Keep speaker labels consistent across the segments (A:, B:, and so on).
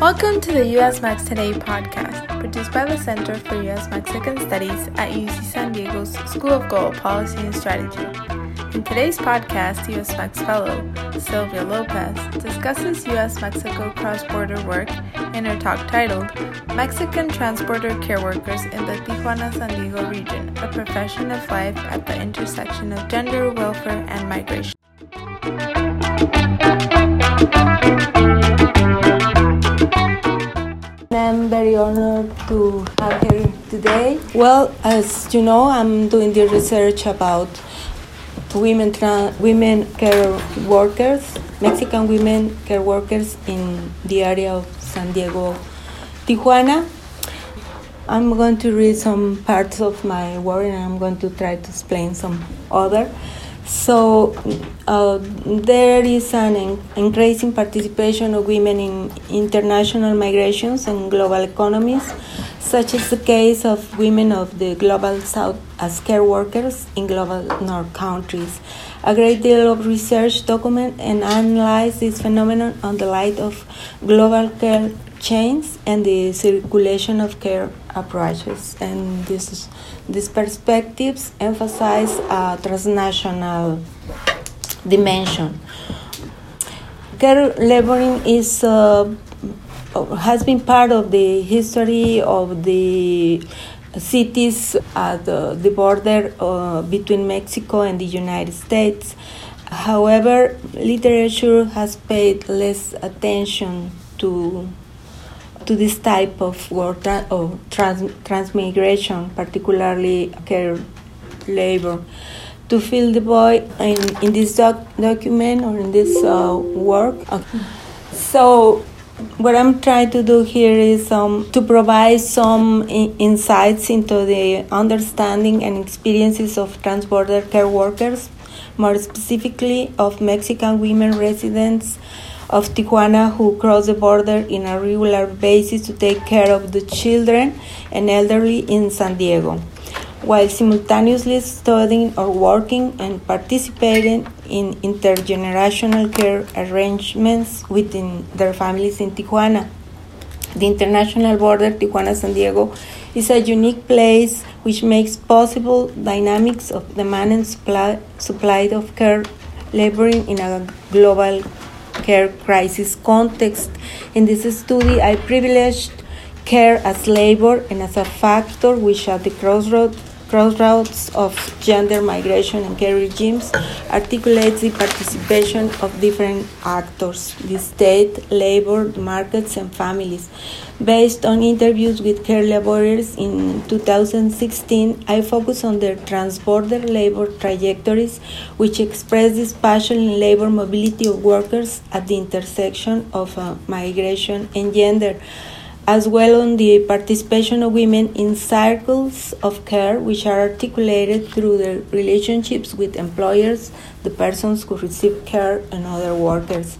A: Welcome to the US Mex Today podcast, produced by the Center for US Mexican Studies at UC San Diego's School of Global Policy and Strategy. In today's podcast, US Mex Fellow Silvia Lopez discusses US Mexico cross border work in her talk titled Mexican Transborder Care Workers in the Tijuana San Diego region A Profession of Life at the Intersection of Gender, Welfare, and Migration.
B: I'm very honored to have here today. Well, as you know, I'm doing the research about women women care workers, Mexican women care workers in the area of San Diego, Tijuana. I'm going to read some parts of my work and I'm going to try to explain some other. So uh, there is an increasing participation of women in international migrations and global economies, such as the case of women of the global south as care workers in global north countries. A great deal of research document and analyze this phenomenon on the light of global care chains and the circulation of care approaches. And this, these perspectives emphasize a transnational dimension. Care laboring is uh, has been part of the history of the cities at the, the border uh, between Mexico and the United States. However, literature has paid less attention to to this type of work tra- of trans- transmigration, particularly care labor. To fill the void in, in this doc- document or in this uh, work. So, what I'm trying to do here is um, to provide some insights into the understanding and experiences of transborder care workers, more specifically of Mexican women residents of Tijuana who cross the border in a regular basis to take care of the children and elderly in San Diego, while simultaneously studying or working and participating in intergenerational care arrangements within their families in Tijuana. The international border, Tijuana San Diego, is a unique place which makes possible dynamics of demand and supply, supply of care laboring in a global care crisis context. In this study, I privileged care as labor and as a factor which at the crossroads of gender migration and care regimes articulates the participation of different actors the state labor markets and families based on interviews with care laborers in 2016 i focus on their transborder labor trajectories which express this passion in labor mobility of workers at the intersection of uh, migration and gender as well on the participation of women in circles of care which are articulated through their relationships with employers, the persons who receive care, and other workers.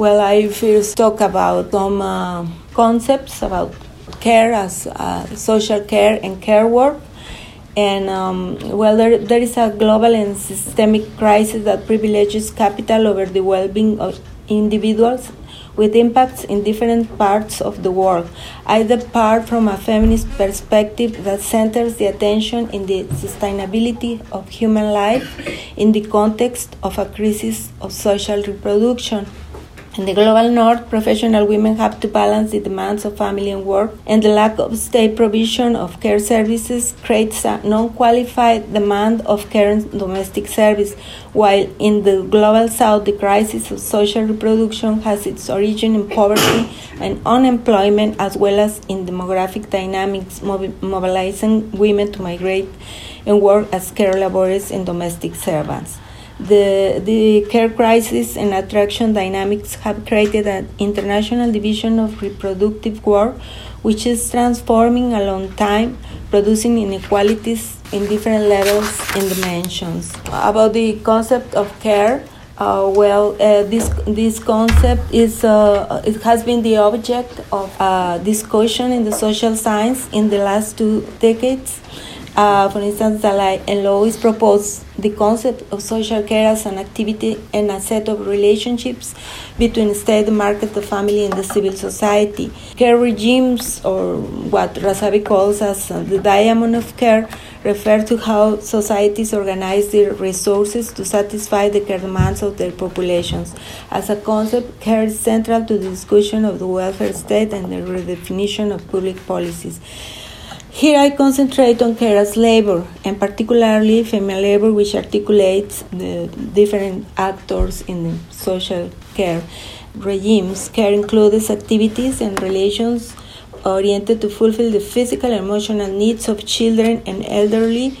B: Well, I first talk about some uh, concepts about care as uh, social care and care work. And um, well, there, there is a global and systemic crisis that privileges capital over the well being of individuals with impacts in different parts of the world, I depart from a feminist perspective that centers the attention in the sustainability of human life in the context of a crisis of social reproduction. In the global north, professional women have to balance the demands of family and work, and the lack of state provision of care services creates a non qualified demand of care and domestic service, while in the global south, the crisis of social reproduction has its origin in poverty and unemployment, as well as in demographic dynamics mobilizing women to migrate and work as care laborers and domestic servants. The, the care crisis and attraction dynamics have created an international division of reproductive work, which is transforming along time, producing inequalities in different levels and dimensions. About the concept of care, uh, well, uh, this this concept is uh, it has been the object of discussion in the social science in the last two decades Uh, for instance, Daly and Lewis propose the concept of social care as an activity and a set of relationships between state, the market, the family, and the civil society. Care regimes, or what Razavi calls as the diamond of care, refer to how societies organize their resources to satisfy the care demands of their populations. As a concept, care is central to the discussion of the welfare state and the redefinition of public policies. Here I concentrate on care as labor, and particularly female labor, which articulates the different actors in the social care regimes. Care includes activities and relations oriented to fulfill the physical and emotional needs of children and elderly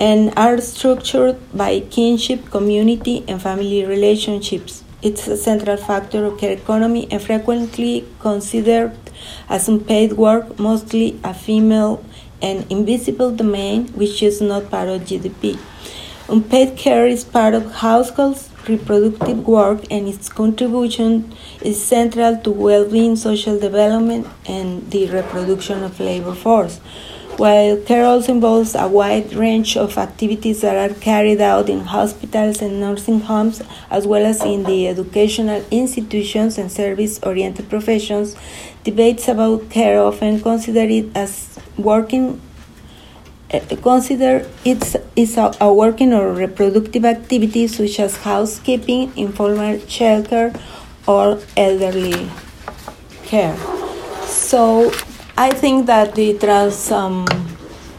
B: and are structured by kinship, community, and family relationships. It's a central factor of care economy and frequently considered as unpaid work, mostly a female and invisible domain which is not part of GDP. Unpaid care is part of households' reproductive work and its contribution is central to well-being, social development, and the reproduction of labor force. While care also involves a wide range of activities that are carried out in hospitals and nursing homes, as well as in the educational institutions and service oriented professions, debates about care often consider it as working uh, consider it is a, a, working or reproductive activity such as housekeeping, informal shelter, or elderly care. So I think that the trans um,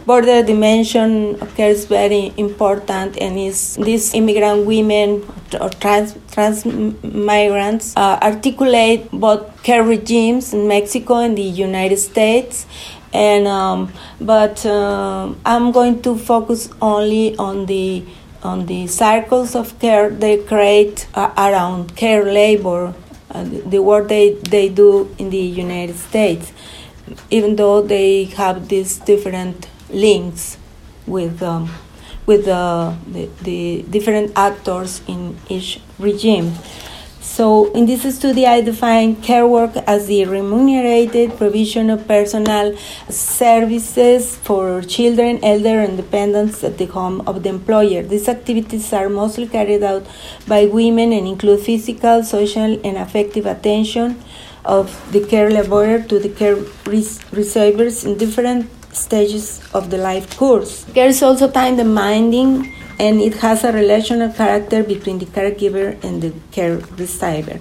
B: border dimension of care is very important, and is these immigrant women or trans, trans migrants uh, articulate both care regimes in Mexico and the United States. And um, but uh, I'm going to focus only on the on the circles of care they create uh, around care labor, uh, the work they they do in the United States, even though they have these different links with um, with the, the, the different actors in each regime. So, in this study, I define care work as the remunerated provision of personal services for children, elder, and dependents at the home of the employer. These activities are mostly carried out by women and include physical, social, and affective attention of the care laborer to the care receivers in different stages of the life course. Care is also time demanding and it has a relational character between the caregiver and the care receiver.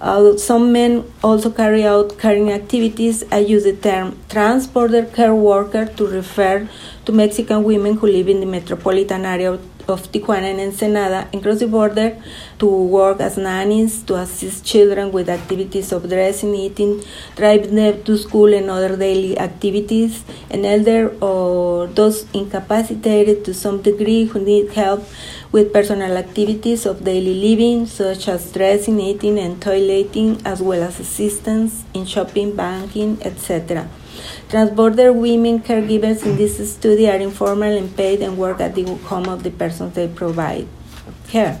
B: Uh, some men also carry out caring activities. I use the term trans-border care worker to refer to Mexican women who live in the metropolitan area of Tijuana and Ensenada and cross the border to work as nannies to assist children with activities of dressing, eating, driving them to school and other daily activities, and elder or those incapacitated to some degree who need help with personal activities of daily living such as dressing, eating, and toileting, as well as assistance in shopping, banking, etc. Transborder women caregivers in this study are informal and paid and work at the home of the persons they provide care.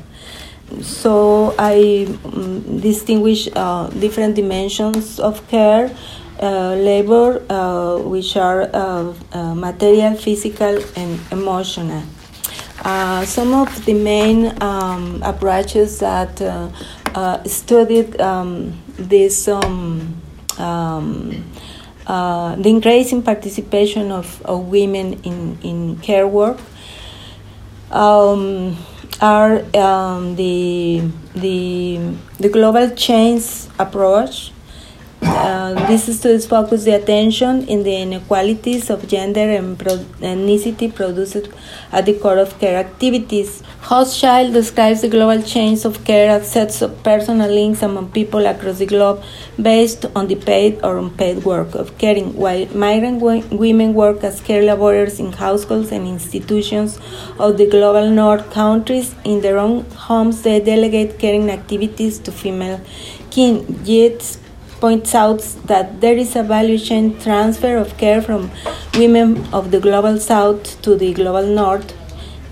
B: So I um, distinguish uh, different dimensions of care. Uh, labor, uh, which are uh, uh, material, physical, and emotional. Uh, some of the main um, approaches that studied um, this um, um uh, the increasing participation of, of women in, in care work um, are um, the, the, the global chains approach uh, this studies focus the attention in the inequalities of gender and pro- ethnicity produced at the core of care activities. Hochschild describes the global chains of care as sets of personal links among people across the globe based on the paid or unpaid work of caring, while migrant women work as care laborers in households and institutions of the global north countries. In their own homes, they delegate caring activities to female kin. Yet, points out that there is a value chain transfer of care from women of the global south to the global north.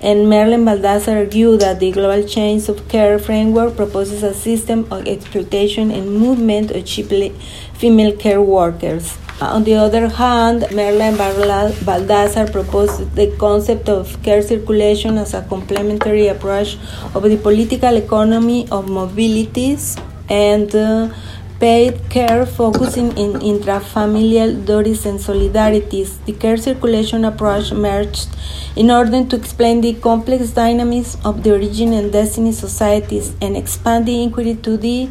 B: And Merlin Baldassar argued that the global chains of care framework proposes a system of exploitation and movement of cheaply female care workers. On the other hand, Merlin Baldassar proposed the concept of care circulation as a complementary approach of the political economy of mobilities and uh, paid care focusing in intrafamilial duties and solidarities. The care circulation approach emerged in order to explain the complex dynamics of the origin and destiny societies and expand the inquiry to the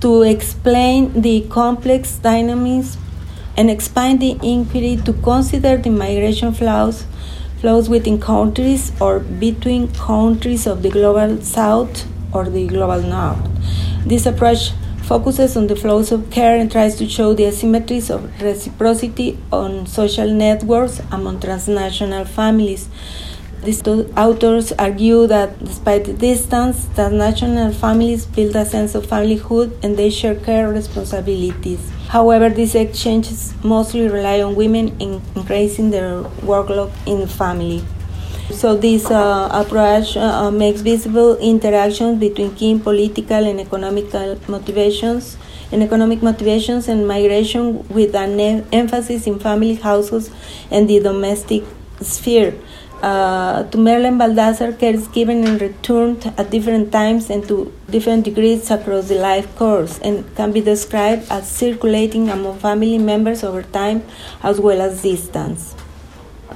B: to explain the complex dynamics and expand the inquiry to consider the migration flows flows within countries or between countries of the global south or the global north. This approach focuses on the flows of care and tries to show the asymmetries of reciprocity on social networks among transnational families. These two authors argue that despite the distance, transnational families build a sense of familyhood and they share care responsibilities. However, these exchanges mostly rely on women in increasing their workload in the family. So this uh, approach uh, makes visible interactions between key political and economical motivations and economic motivations and migration with an emphasis in family households and the domestic sphere. Uh, to Merla Baldassar, care is given and returned at different times and to different degrees across the life course and can be described as circulating among family members over time as well as distance.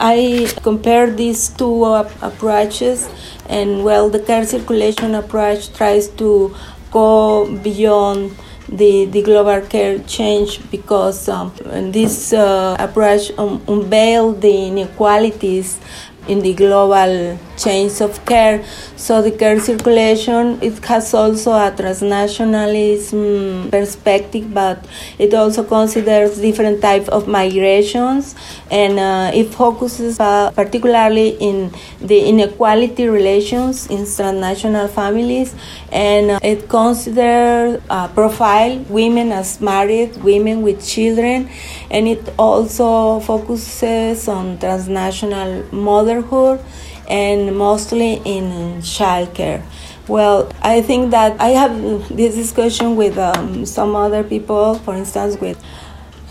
B: I compare these two approaches, and well, the care circulation approach tries to go beyond the, the global care chains because um, this uh, approach um, unveil the inequalities in the global chains of care. So the care circulation it has also a transnationalism perspective, but it also considers different types of migrations, and uh, it focuses uh, particularly in the inequality relations in transnational families, and uh, it considers uh, profile women as married women with children, and it also focuses on transnational motherhood and mostly in childcare. Well, I think that I have this discussion with um, some other people, for instance, with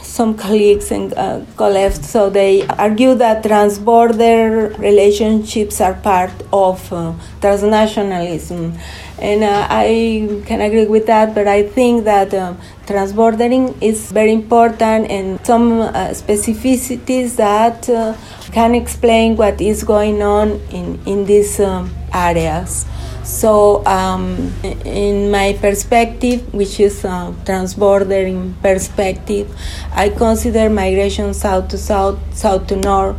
B: some colleagues and uh, colleagues. So they argue that transborder relationships are part of uh, transnationalism. And uh, I can agree with that, but I think that um, transbordering is very important and some uh, specificities that uh, can explain what is going on in, in these um, areas. So, um, in my perspective, which is a transbordering perspective, I consider migration south to south, south to north,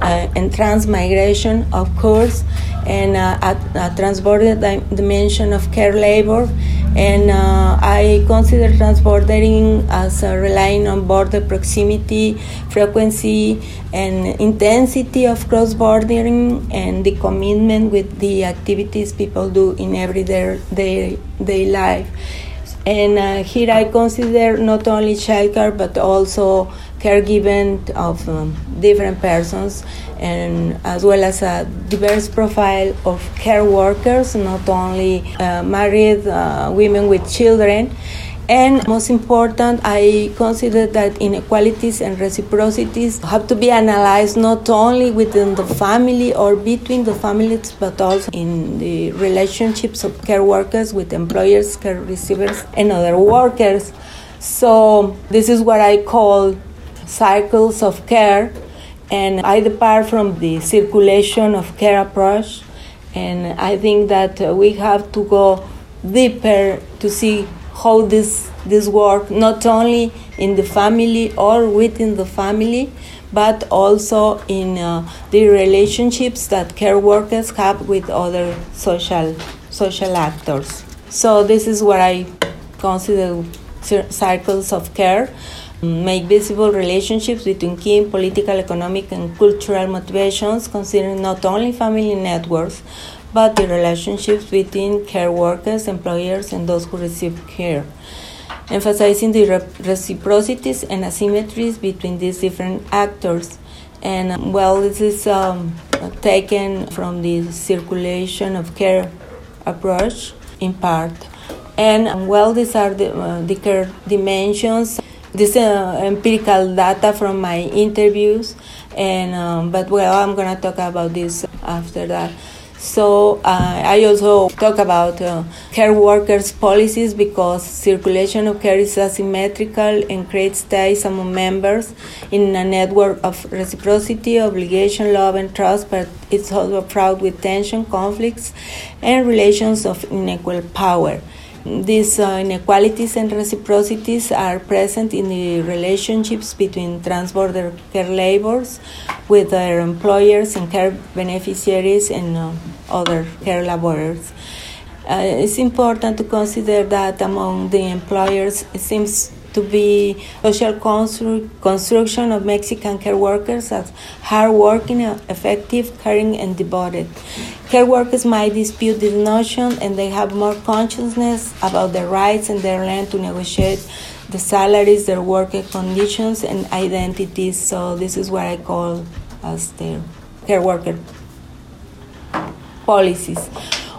B: and transmigration, of course, and uh, a, a transborder dimension of care labor and uh, I consider transbordering as uh, relying on border proximity, frequency, and intensity of cross bordering, and the commitment with the activities people do in everyday day, day life. And uh, here I consider not only childcare but also caregiving of um, different persons and as well as a diverse profile of care workers, not only uh, married uh, women with children. And most important, I consider that inequalities and reciprocities have to be analyzed not only within the family or between the families, but also in the relationships of care workers with employers, care receivers, and other workers. So, this is what I call cycles of care, and I depart from the circulation of care approach. And I think that uh, we have to go deeper to see how this this work not only in the family or within the family, but also in uh, the relationships that care workers have with other social social actors. So this is what I consider cycles of care make visible relationships between key political, economic, and cultural motivations, considering not only family networks, but the relationships between care workers, employers, and those who receive care, emphasizing the reciprocities and asymmetries between these different actors. And um, well, this is um, taken from the circulation of care approach in part. And um, well, these are the, uh, the care dimensions this uh, empirical data from my interviews, and um, but well, I'm gonna talk about this after that. So uh, I also talk about uh, care workers policies because circulation of care is asymmetrical and creates ties among members in a network of reciprocity, obligation, love, and trust, but it's also fraught with tension, conflicts, and relations of unequal power. These uh, inequalities and reciprocities are present in the relationships between transborder care laborers with their employers and care beneficiaries and uh, other care laborers. Uh, it's important to consider that among the employers, it seems to be social constru- construction of Mexican care workers as hardworking, effective, caring, and devoted. Care workers might dispute this notion and they have more consciousness about their rights and their land to negotiate the salaries, their working conditions, and identities. So this is what I call as their care worker policies.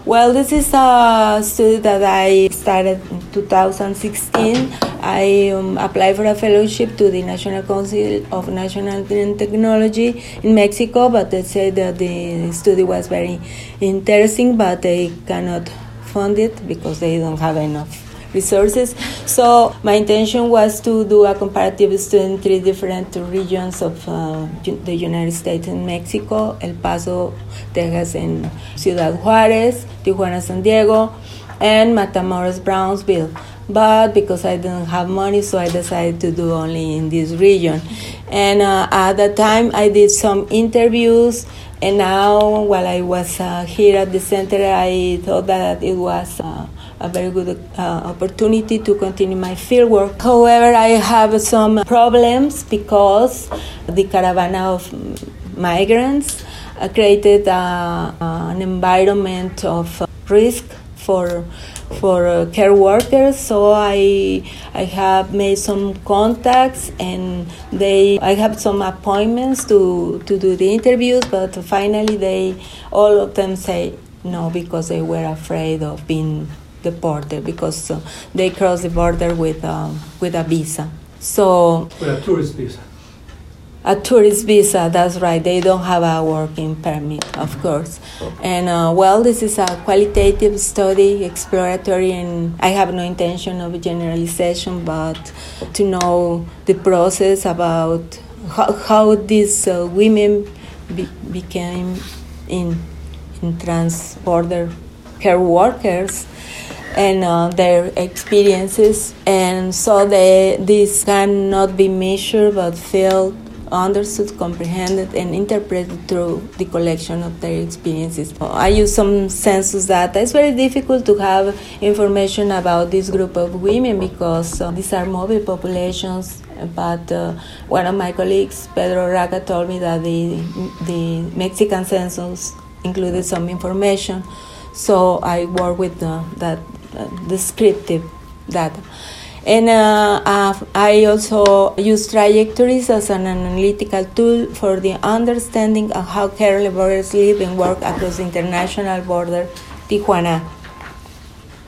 B: Well, this is a study that I started in 2016. I um, applied for a fellowship to the National Council of National Technology in Mexico, but they said that the study was very interesting, but they cannot fund it because they don't have enough resources. So my intention was to do a comparative study in three different regions of uh, the United States and Mexico, El Paso, Texas, and Ciudad Juarez, Tijuana, San Diego, and Matamoros, Brownsville. But because I didn't have money, so I decided to do only in this region. And uh, at that time, I did some interviews. And now, while I was uh, here at the center, I thought that it was uh, a very good uh, opportunity to continue my fieldwork. However, I have some problems because the caravan of migrants uh, created uh, an environment of risk for for uh, care workers so i i have made some contacts and they i have some appointments to to do the interviews but finally they all of them say no because they were afraid of being deported because uh, they cross the border with um, with a visa. So
C: with a tourist visa.
B: A tourist visa, that's right. They don't have a working permit, of course. And uh, well, this is a qualitative study, exploratory, and I have no intention of generalization, but to know the process about how, how these uh, women be, became in in trans border care workers and uh, their experiences. And so they, this cannot be measured but felt, understood, comprehended, and interpreted through the collection of their experiences. I use some census data. It's very difficult to have information about this group of women because uh, these are mobile populations. But uh, one of my colleagues, Pedro Raga, told me that the, the Mexican census included some information. So I work with uh, that descriptive data. And uh, uh, I also use trajectories as an analytical tool for the understanding of how care laborers live and work across the international border, Tijuana,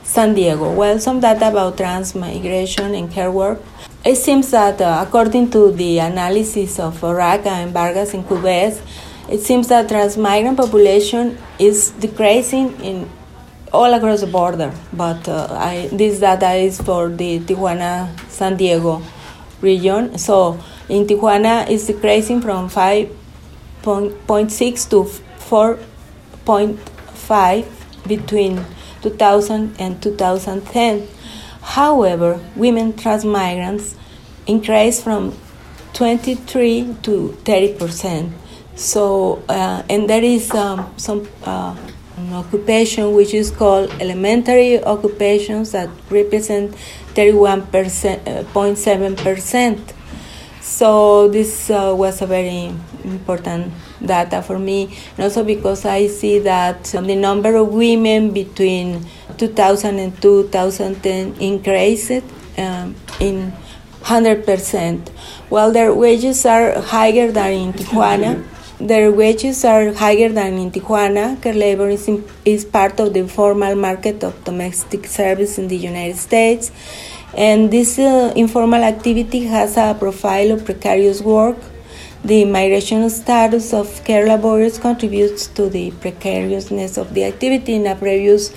B: San Diego. Well, some data about transmigration and care work. It seems that uh, according to the analysis of Raga and Vargas in Cubes, it seems that transmigrant population is decreasing in all across the border. But uh, I, this data is for the Tijuana San Diego region. So in Tijuana, it's decreasing from 5.6 to 4.5 between 2000 and 2010. However, women trans migrants increased from 23 to 30 percent. So, uh, and there is um, some uh, an occupation which is called elementary occupations that represent 31.7%. Uh, so this uh, was a very important data for me, and also because I see that um, the number of women between 2000 and 2010 increased um, in 100%, while their wages are higher than in Tijuana their wages are higher than in Tijuana. Care labor is, in, is part of the informal market of domestic service in the United States. And this uh, informal activity has a profile of precarious work. The migration status of care laborers contributes to the precariousness of the activity. In a previous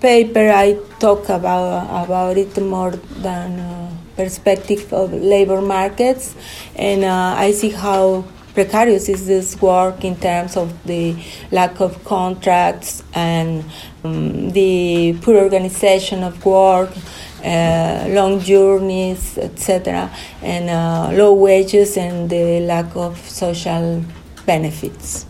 B: paper, I talk about, about it more than uh, perspective of labor markets, and uh, I see how precarious is this work in terms of the lack of contracts and um, the poor organization of work, uh, long journeys, etc., and uh, low wages and the lack of social benefits.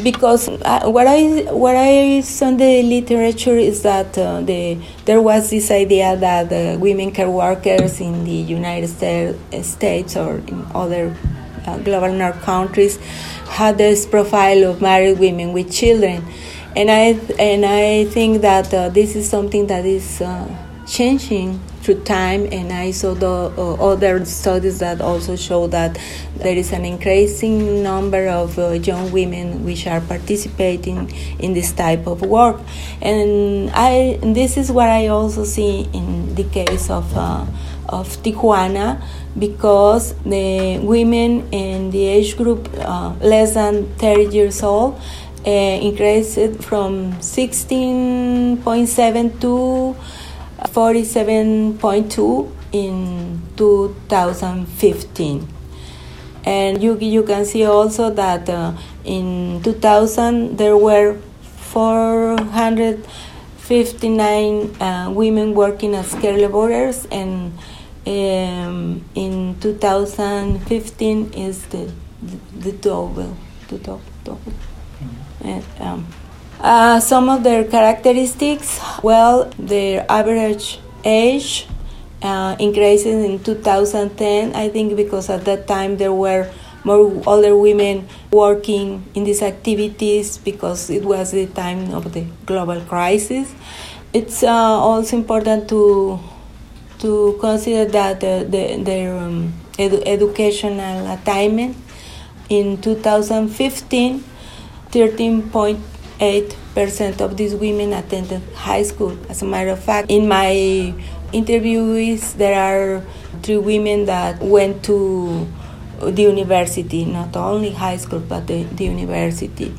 B: Because uh, what I what I saw in the literature is that uh, the there was this idea that uh, women care workers in the United States or in other uh, global north countries had this profile of married women with children, and I and I think that uh, this is something that is uh, changing through time. And I saw the uh, other studies that also show that there is an increasing number of uh, young women which are participating in this type of work, and I this is what I also see in the case of of Tijuana because the women in the age group uh, less than 30 years old uh, increased from 16.7 to 47.2 in 2015 and you, you can see also that uh, in 2000 there were 459 uh, women working as care laborers and um, in 2015 is the the, the double, the double, double. Mm-hmm. And, um, uh, some of their characteristics, well, their average age uh, increases in 2010. I think because at that time there were more older women working in these activities because it was the time of the global crisis. It's uh, also important to to consider that uh, the, their um, edu- educational attainment in 2015 13.8% of these women attended high school. As a matter of fact in my interviewees there are three women that went to the university not only high school but the, the university.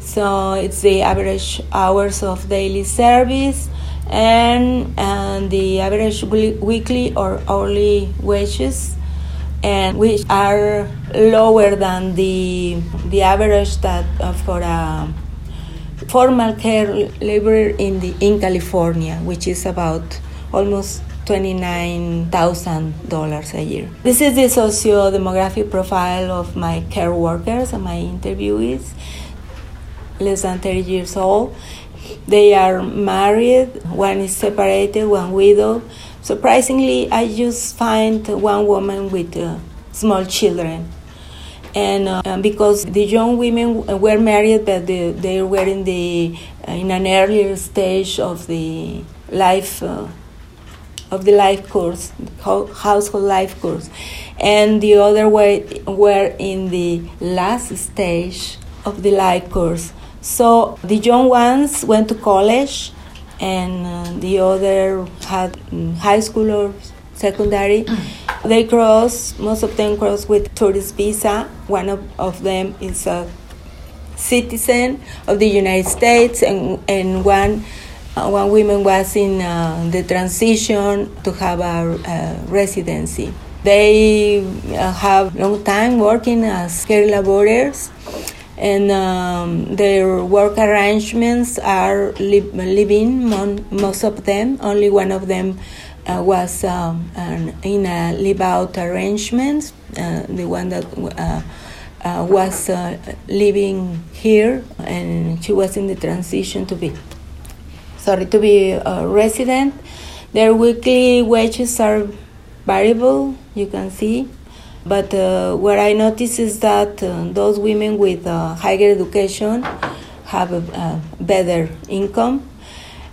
B: So it's the average hours of daily service and, and the average weekly or hourly wages and which are lower than the the average that uh, for a formal care labor in the in California, which is about almost $29,000 a year. This is the socio-demographic profile of my care workers and my interviewees, less than 30 years old. They are married, one is separated, one widow. Surprisingly, I just find one woman with uh, small children. And uh, because the young women were married, but they, they were in, the, uh, in an earlier stage of the life uh, of the life course, household life course, and the other way were in the last stage of the life course. So the young ones went to college, and uh, the other had mm, high school or secondary. they cross, most of them cross with tourist visa. One of, of them is a citizen of the United States, and, and one uh, one woman was in uh, the transition to have a, a residency. They uh, have long time working as care laborers and um, their work arrangements are li- living most of them only one of them uh, was um, an, in a live out arrangement uh, the one that uh, uh was uh, living here and she was in the transition to be sorry to be a resident. Their weekly wages are variable you can see but uh, what I notice is that uh, those women with uh, higher education have a, a, better income.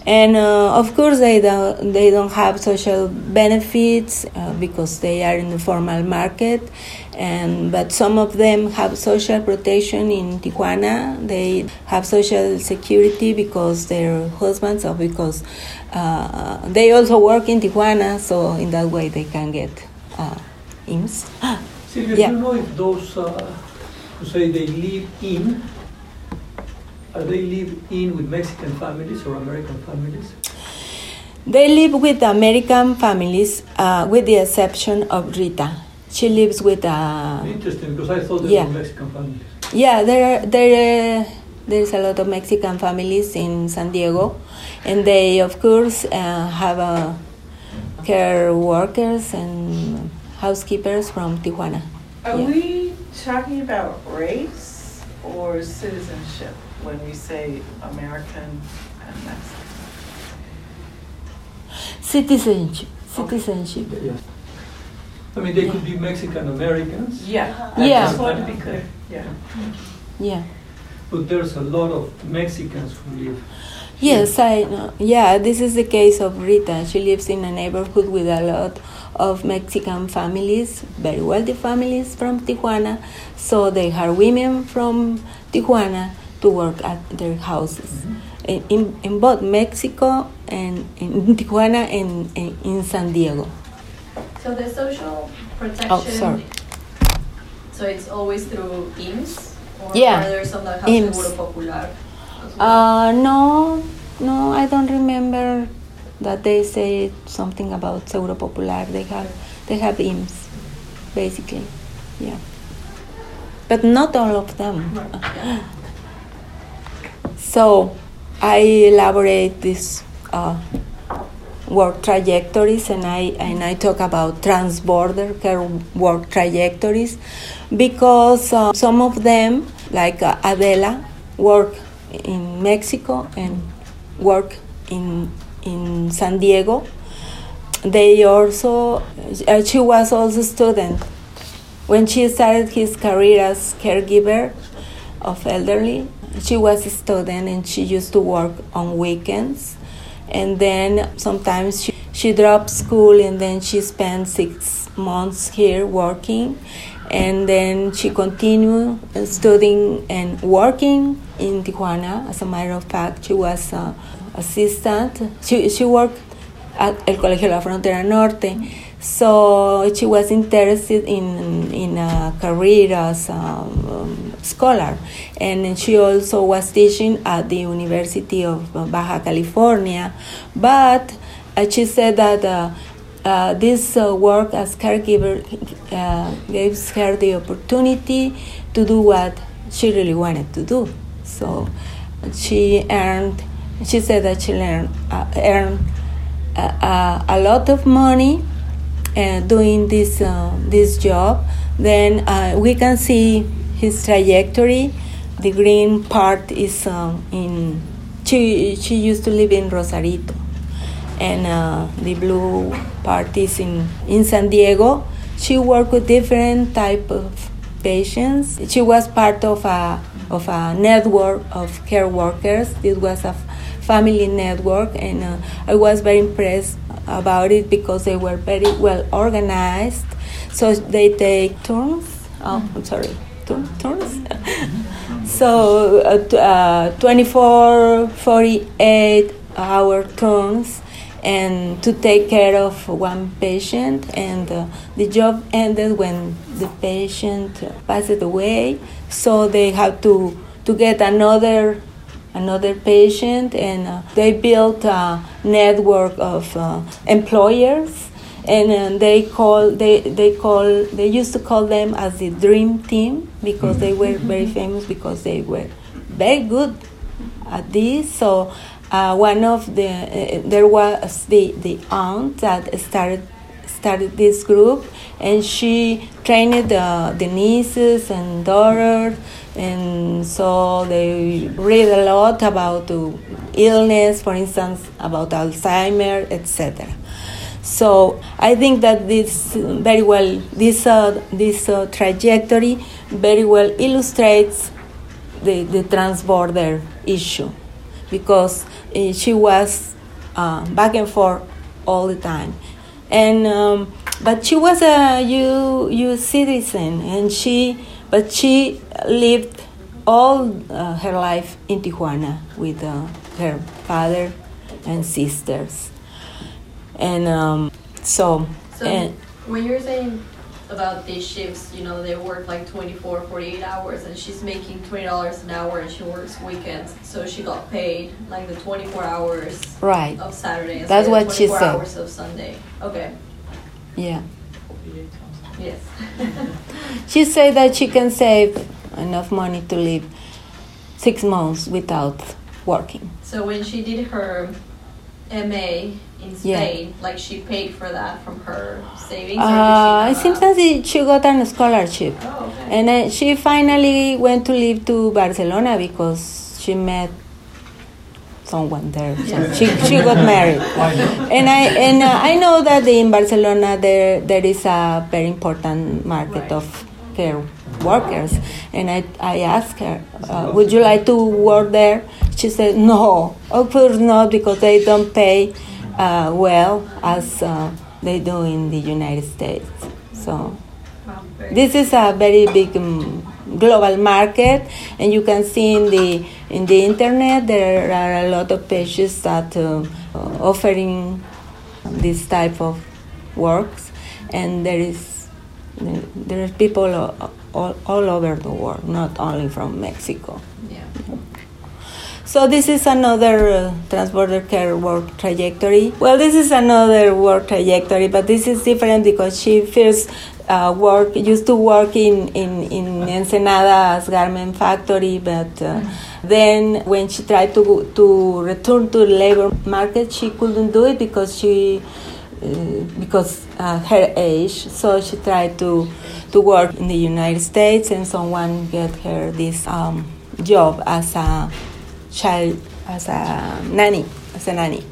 B: and uh, of course they don't they don't have social benefits uh, because they are in the formal market. And but some of them have social protection in Tijuana. They have social security because their husbands or because uh, they also work in Tijuana. So in that way they can get uh, IMSS.
C: Silvia, yeah. do you know if those uh, who say they live in are they live in with Mexican families or American families?
B: They live with American families, uh, with the exception of Rita. She lives with.
C: Uh, Interesting, because I thought they yeah. were Mexican families.
B: Yeah, there, there, there's a lot of Mexican families in San Diego, and they, of course, uh, have uh, care workers and housekeepers from Tijuana.
D: Are yeah. we talking about race or citizenship? when we say American and Mexican?
B: Citizenship. Citizenship.
C: Okay. Yes. I mean, they yeah. could be Mexican Americans.
D: Yeah.
B: Yeah.
D: just want to be clear. Yeah.
B: Yeah.
C: But there's a lot of Mexicans who live.
B: Yes, I know. Yeah, this is the case of Rita. She lives in a neighborhood with a lot of Mexican families, very wealthy families from Tijuana. So they hire women from Tijuana to work at their houses mm-hmm. in, in both Mexico and in Tijuana and, and, in San Diego.
E: So the social protection.
B: Oh, sorry.
E: So it's always through IMSS? Or
B: yeah.
E: are there some that have IMSS. Seguro Popular?
B: Well? Uh, no, no, I don't remember that they say something about Seguro Popular. They have, they have IMSS, basically, yeah. But not all of them. So I elaborate these uh, work trajectories and I, and I talk about transborder care work trajectories because uh, some of them, like uh, Adela, work in Mexico and work in, in San Diego. They also, uh, she was also a student. When she started his career as caregiver of elderly, she was a student and she used to work on weekends and then sometimes she, she dropped school and then she spent six months here working and then she continued studying and working in tijuana as a matter of fact she was assistant she, she worked at el colegio de la frontera norte so she was interested in in a career as a um, scholar, and she also was teaching at the University of Baja California. But uh, she said that uh, uh, this uh, work as caregiver uh, gives her the opportunity to do what she really wanted to do. So she earned. She said that she learned uh, earned a lot of money uh, doing this uh, this job, then uh, we can see his trajectory. The green part is um, in. She she used to live in Rosarito, and uh, the blue part is in in San Diego. She worked with different type of patients. She was part of a of a network of care workers. This was a family network, and uh, I was very impressed about it because they were very well organized. So they take turns. Oh, I'm sorry, turns. so uh, uh, 24, 48 hour turns and to take care of one patient and uh, the job ended when the patient passed away so they have to to get another another patient, and uh, they built a network of uh, employers, and uh, they call they they call they used to call them as the dream team because they were very famous because they were very good at this. So uh, one of the uh, there was the the aunt that started started this group and she trained the, the nieces and daughters and so they read a lot about illness for instance about alzheimer etc so i think that this very well this uh, this uh, trajectory very well illustrates the, the transborder issue because uh, she was uh, back and forth all the time. And um, but she was a U, U citizen, and she but she lived all uh, her life in Tijuana with uh, her father and sisters, and um, so.
E: So
B: and,
E: when you're saying about these shifts, you know, they work like 24, 48 hours, and she's making $20 an hour, and she works weekends, so she got paid like the 24 hours
B: right.
E: of Saturday.
B: That's what she
E: 24
B: said.
E: hours of Sunday. Okay.
B: Yeah.
E: Yes.
B: She said that she can save enough money to live six months without working.
E: so when she did her MA in
B: Yeah.
E: Spain, like she paid for that from her savings, or
B: Uh,
E: did
B: it seems
E: have
B: that she got a scholarship.
E: Oh, okay.
B: And then she finally went to live to Barcelona because she met someone there.
E: Yeah.
B: she, she got married. And I and uh, I know that in Barcelona there there is a very important market
E: Right.
B: of care workers. And I I asked her, uh, would you like to work there? She said no, of course not, because they don't pay uh, well as uh, they do in the United States. So. This is a very big um, global market, and you can see in the in the internet there are a lot of pages that uh, offering this type of works, and there is there are people all, all, over the world, not only from Mexico.
E: Yeah.
B: So this is another uh, transborder care work trajectory. Well, this is another work trajectory, but this is different because she first uh, work used to work in in in Ensenada's garment factory, but uh, then when she tried to to return to the labor market, she couldn't do it because she uh, because uh, her age. So she tried to to work in the United States, and someone get her this um, job as a child as a nanny, as a nanny.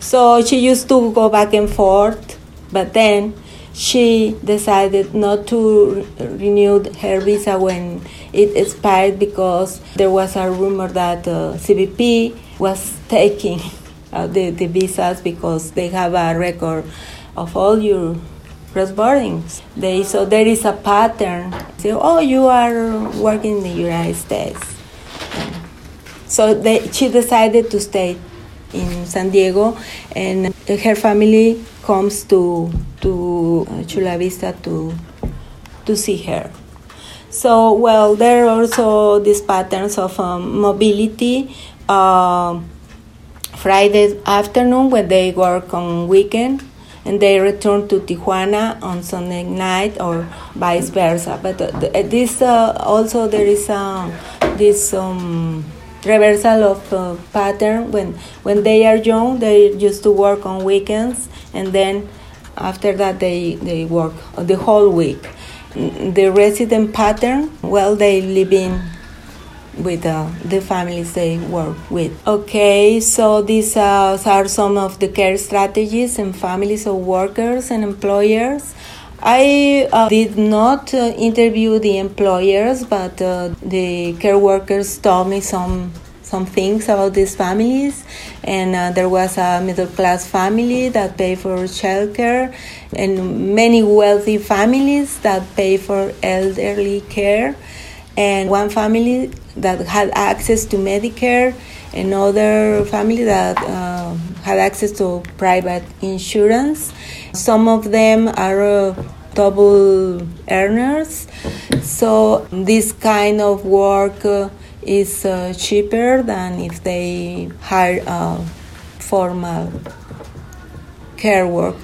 B: So she used to go back and forth, but then she decided not to renew her visa when it expired because there was a rumor that uh, CBP was taking uh, the, the visas because they have a record of all your cross-boardings. They, so there is a pattern. Say, oh, you are working in the United States. So they, she decided to stay in San Diego, and her family comes to to uh, Chula Vista to to see her. So well, there are also these patterns of um, mobility. Um Friday afternoon when they work on weekend and they return to Tijuana on Sunday night or vice versa. But uh, this uh, also there is uh, this um, reversal of uh, pattern when when they are young they used to work on weekends and then after that they they work the whole week. The resident pattern well they live in with uh, the families they work with. Okay, so these uh, are some of the care strategies and families of workers and employers. I uh, did not uh, interview the employers, but uh, the care workers told me some some things about these families. And uh, there was a middle class family that pay for childcare, and many wealthy families that pay for elderly care and one family that had access to Medicare, another family that uh, had access to private insurance. Some of them are uh, double earners, so this kind of work uh, is uh, cheaper than if they hire a formal care work.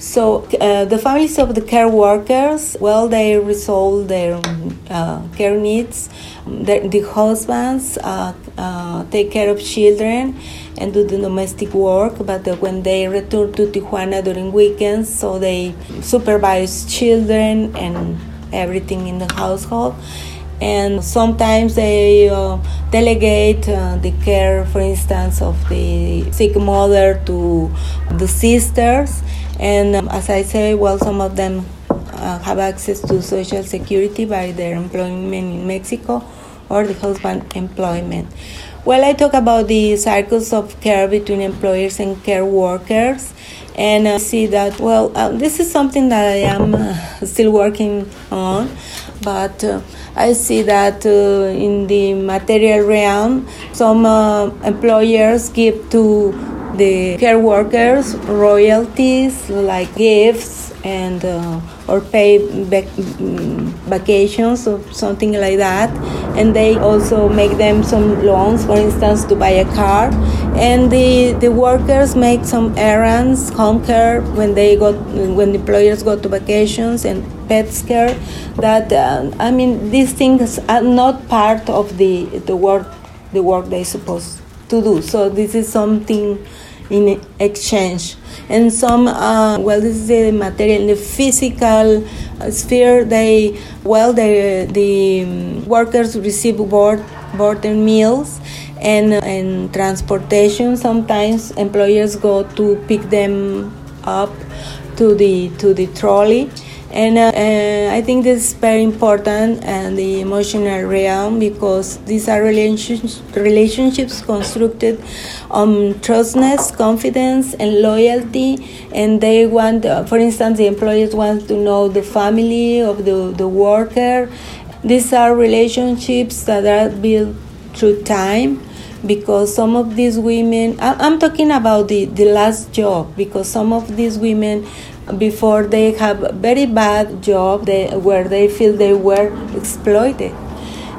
B: So uh, the families of the care workers, well, they resolve their uh, care needs. The, the husbands uh, uh, take care of children and do the domestic work, but when they return to Tijuana during weekends, so they supervise children and everything in the household and sometimes they uh, delegate uh, the care, for instance, of the sick mother to the sisters. And um, as I say, well, some of them uh, have access to Social Security by their employment in Mexico or the husband employment. well, I talk about the cycles of care between employers and care workers, and I see that well, uh, this is something that I am uh, still working on, but uh, I see that uh, in the material realm, some uh, employers give to the care workers royalties like gifts and uh, or pay vac- mm, vacations or something like that. And they also make them some loans for instance to buy a car. And the the workers make some errands home care when they go when employers go to vacations and pets care that uh, i mean these things are not part of the the work the work they supposed to do so this is something in exchange. And some, uh, well, this is the material the physical sphere. They, well, they, the um, workers receive board, board and meals and, and transportation. Sometimes employers go to pick them up to the to the trolley and uh, uh, I think this is very important and the emotional realm because these are relationships, relationships constructed on trustness, confidence, and loyalty. And they want, uh, for instance, the employers want to know the family of the, the worker. These are relationships that are built through time because some of these women i'm talking about the, the last job because some of these women before they have a very bad job they, where they feel they were exploited.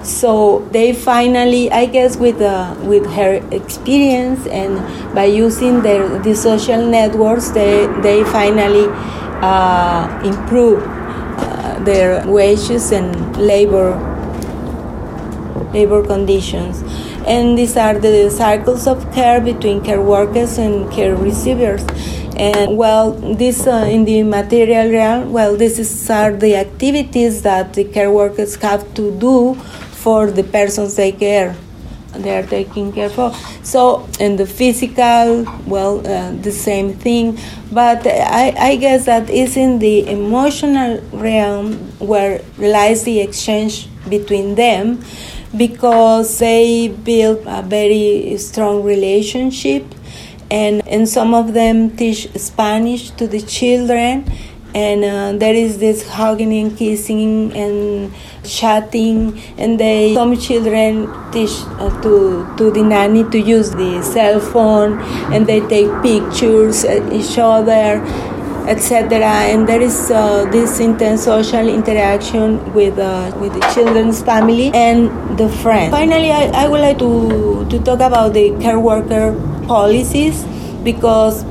B: So they finally i guess with uh, with her experience and by using their the social networks they they finally uh, improve uh, their wages and labor labor conditions. And these are the cycles of care between care workers and care receivers and well this uh, in the material realm well this is are the activities that the care workers have to do for the persons they care they are taking care for. So in the physical well uh, the same thing. But I, I guess that is in the emotional realm where lies the exchange between them because they build a very strong relationship and, and some of them teach Spanish to the children and uh, there is this hugging and kissing and chatting and they some children teach uh, to to the nanny to use the cell phone and they take pictures at each other etc. And there is uh, this intense social interaction with uh, with the children's family and the friends. Finally, I, I would like to to talk about the care worker policies because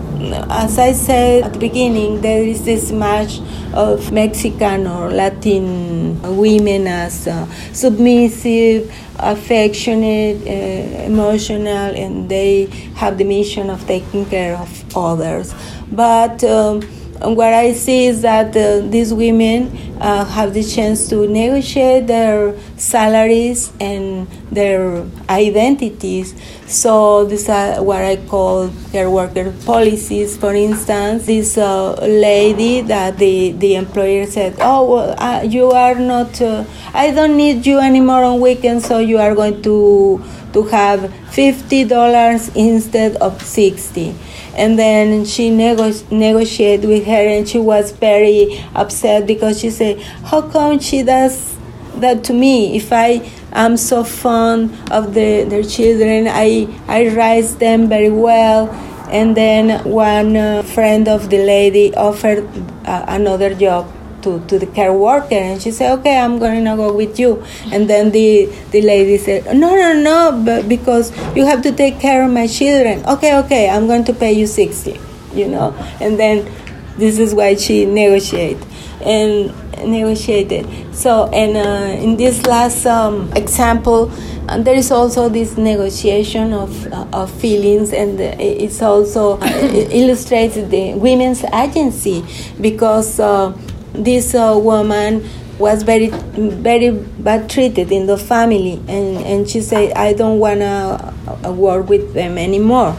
B: as I said at the beginning, there is this match of Mexican or Latin women as uh, submissive, affectionate, uh, emotional, and they have the mission of taking care of others. But um, what I see is that uh, these women uh, have the chance to negotiate their salaries and their identities. So these are what I call care worker policies. For instance, this uh, lady that the, the employer said, "Oh, well, uh, you are not. Uh, I don't need you anymore on weekends, so you are going to to have fifty dollars instead of sixty and then she nego- negotiated with her and she was very upset because she said how come she does that to me if i am so fond of the, their children. I i raise them very well. And then one uh, friend of the lady offered uh, another job to, to the care worker. And she said okay i'm going to go with you. And then the the lady said no no no but because you have to take care of my children. Okay okay i'm going to pay you 60 you know? And then this is why she negotiated and negotiated. So and uh, in this last um, example and there is also this negotiation of, uh, of feelings and it's also uh, it illustrates the women's agency because uh, this uh, woman was very very bad treated in the family and, and she said i don't want to uh, work with them anymore.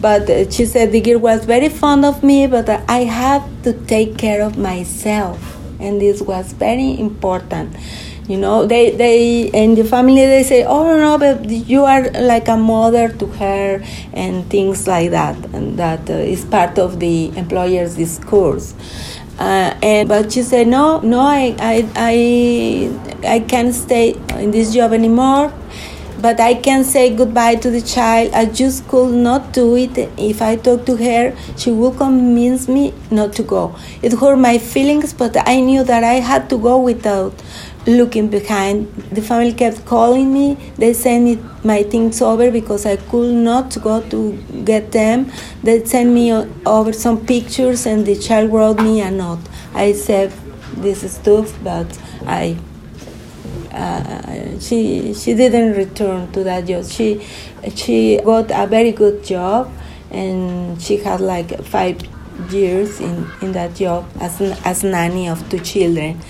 B: But uh, she said the girl was very fond of me but i have to take care of myself and this was very important. You know they they in the family they say oh no but you are like a mother to her and things like that and that uh, is part of the employer's discourse. Uh, and but she said no no I, I i i can't stay in this job anymore but I can say goodbye to the child. I just could not do it. If I talk to her, she will convince me not to go. It hurt my feelings, but I knew that I had to go without looking behind. The family kept calling me. They sent me my things over because I could not go to get them. They sent me over some pictures, and the child wrote me a note. I said this stuff, but I. Uh, she she didn't return to that job. She she got a very good job, and she had like five years in, in that job as, as nanny of two children.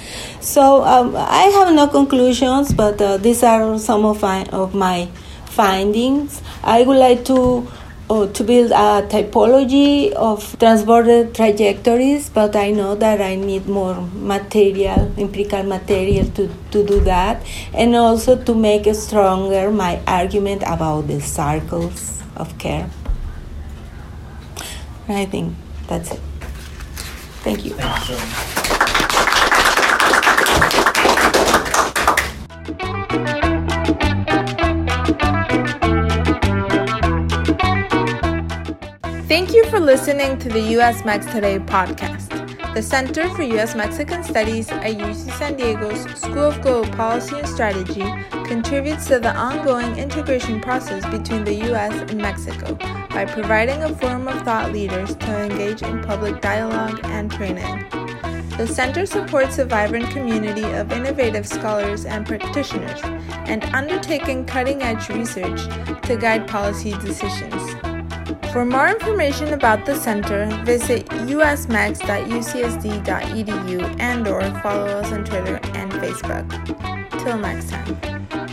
B: So um, I have no conclusions, but uh, these are some of my, of my findings. I would like to uh, to build a typology of transborder trajectories, but I know that I need more material, empirical material to, to do that, and also to make stronger my argument about the circles of care. I think that's it. Thank you.
F: Thank you
A: Thank you for listening to the US Mex Today podcast. The Center for U.S. Mexican Studies at UC San Diego's School of Global Policy and Strategy contributes to the ongoing integration process between the U.S. and Mexico by providing a forum of thought leaders to engage in public dialogue and training. The center supports a vibrant community of innovative scholars and practitioners and undertaking cutting edge research to guide policy decisions. For more information about the center, visit usmex.ucsd.edu and or follow us on Twitter and Facebook. Till next time.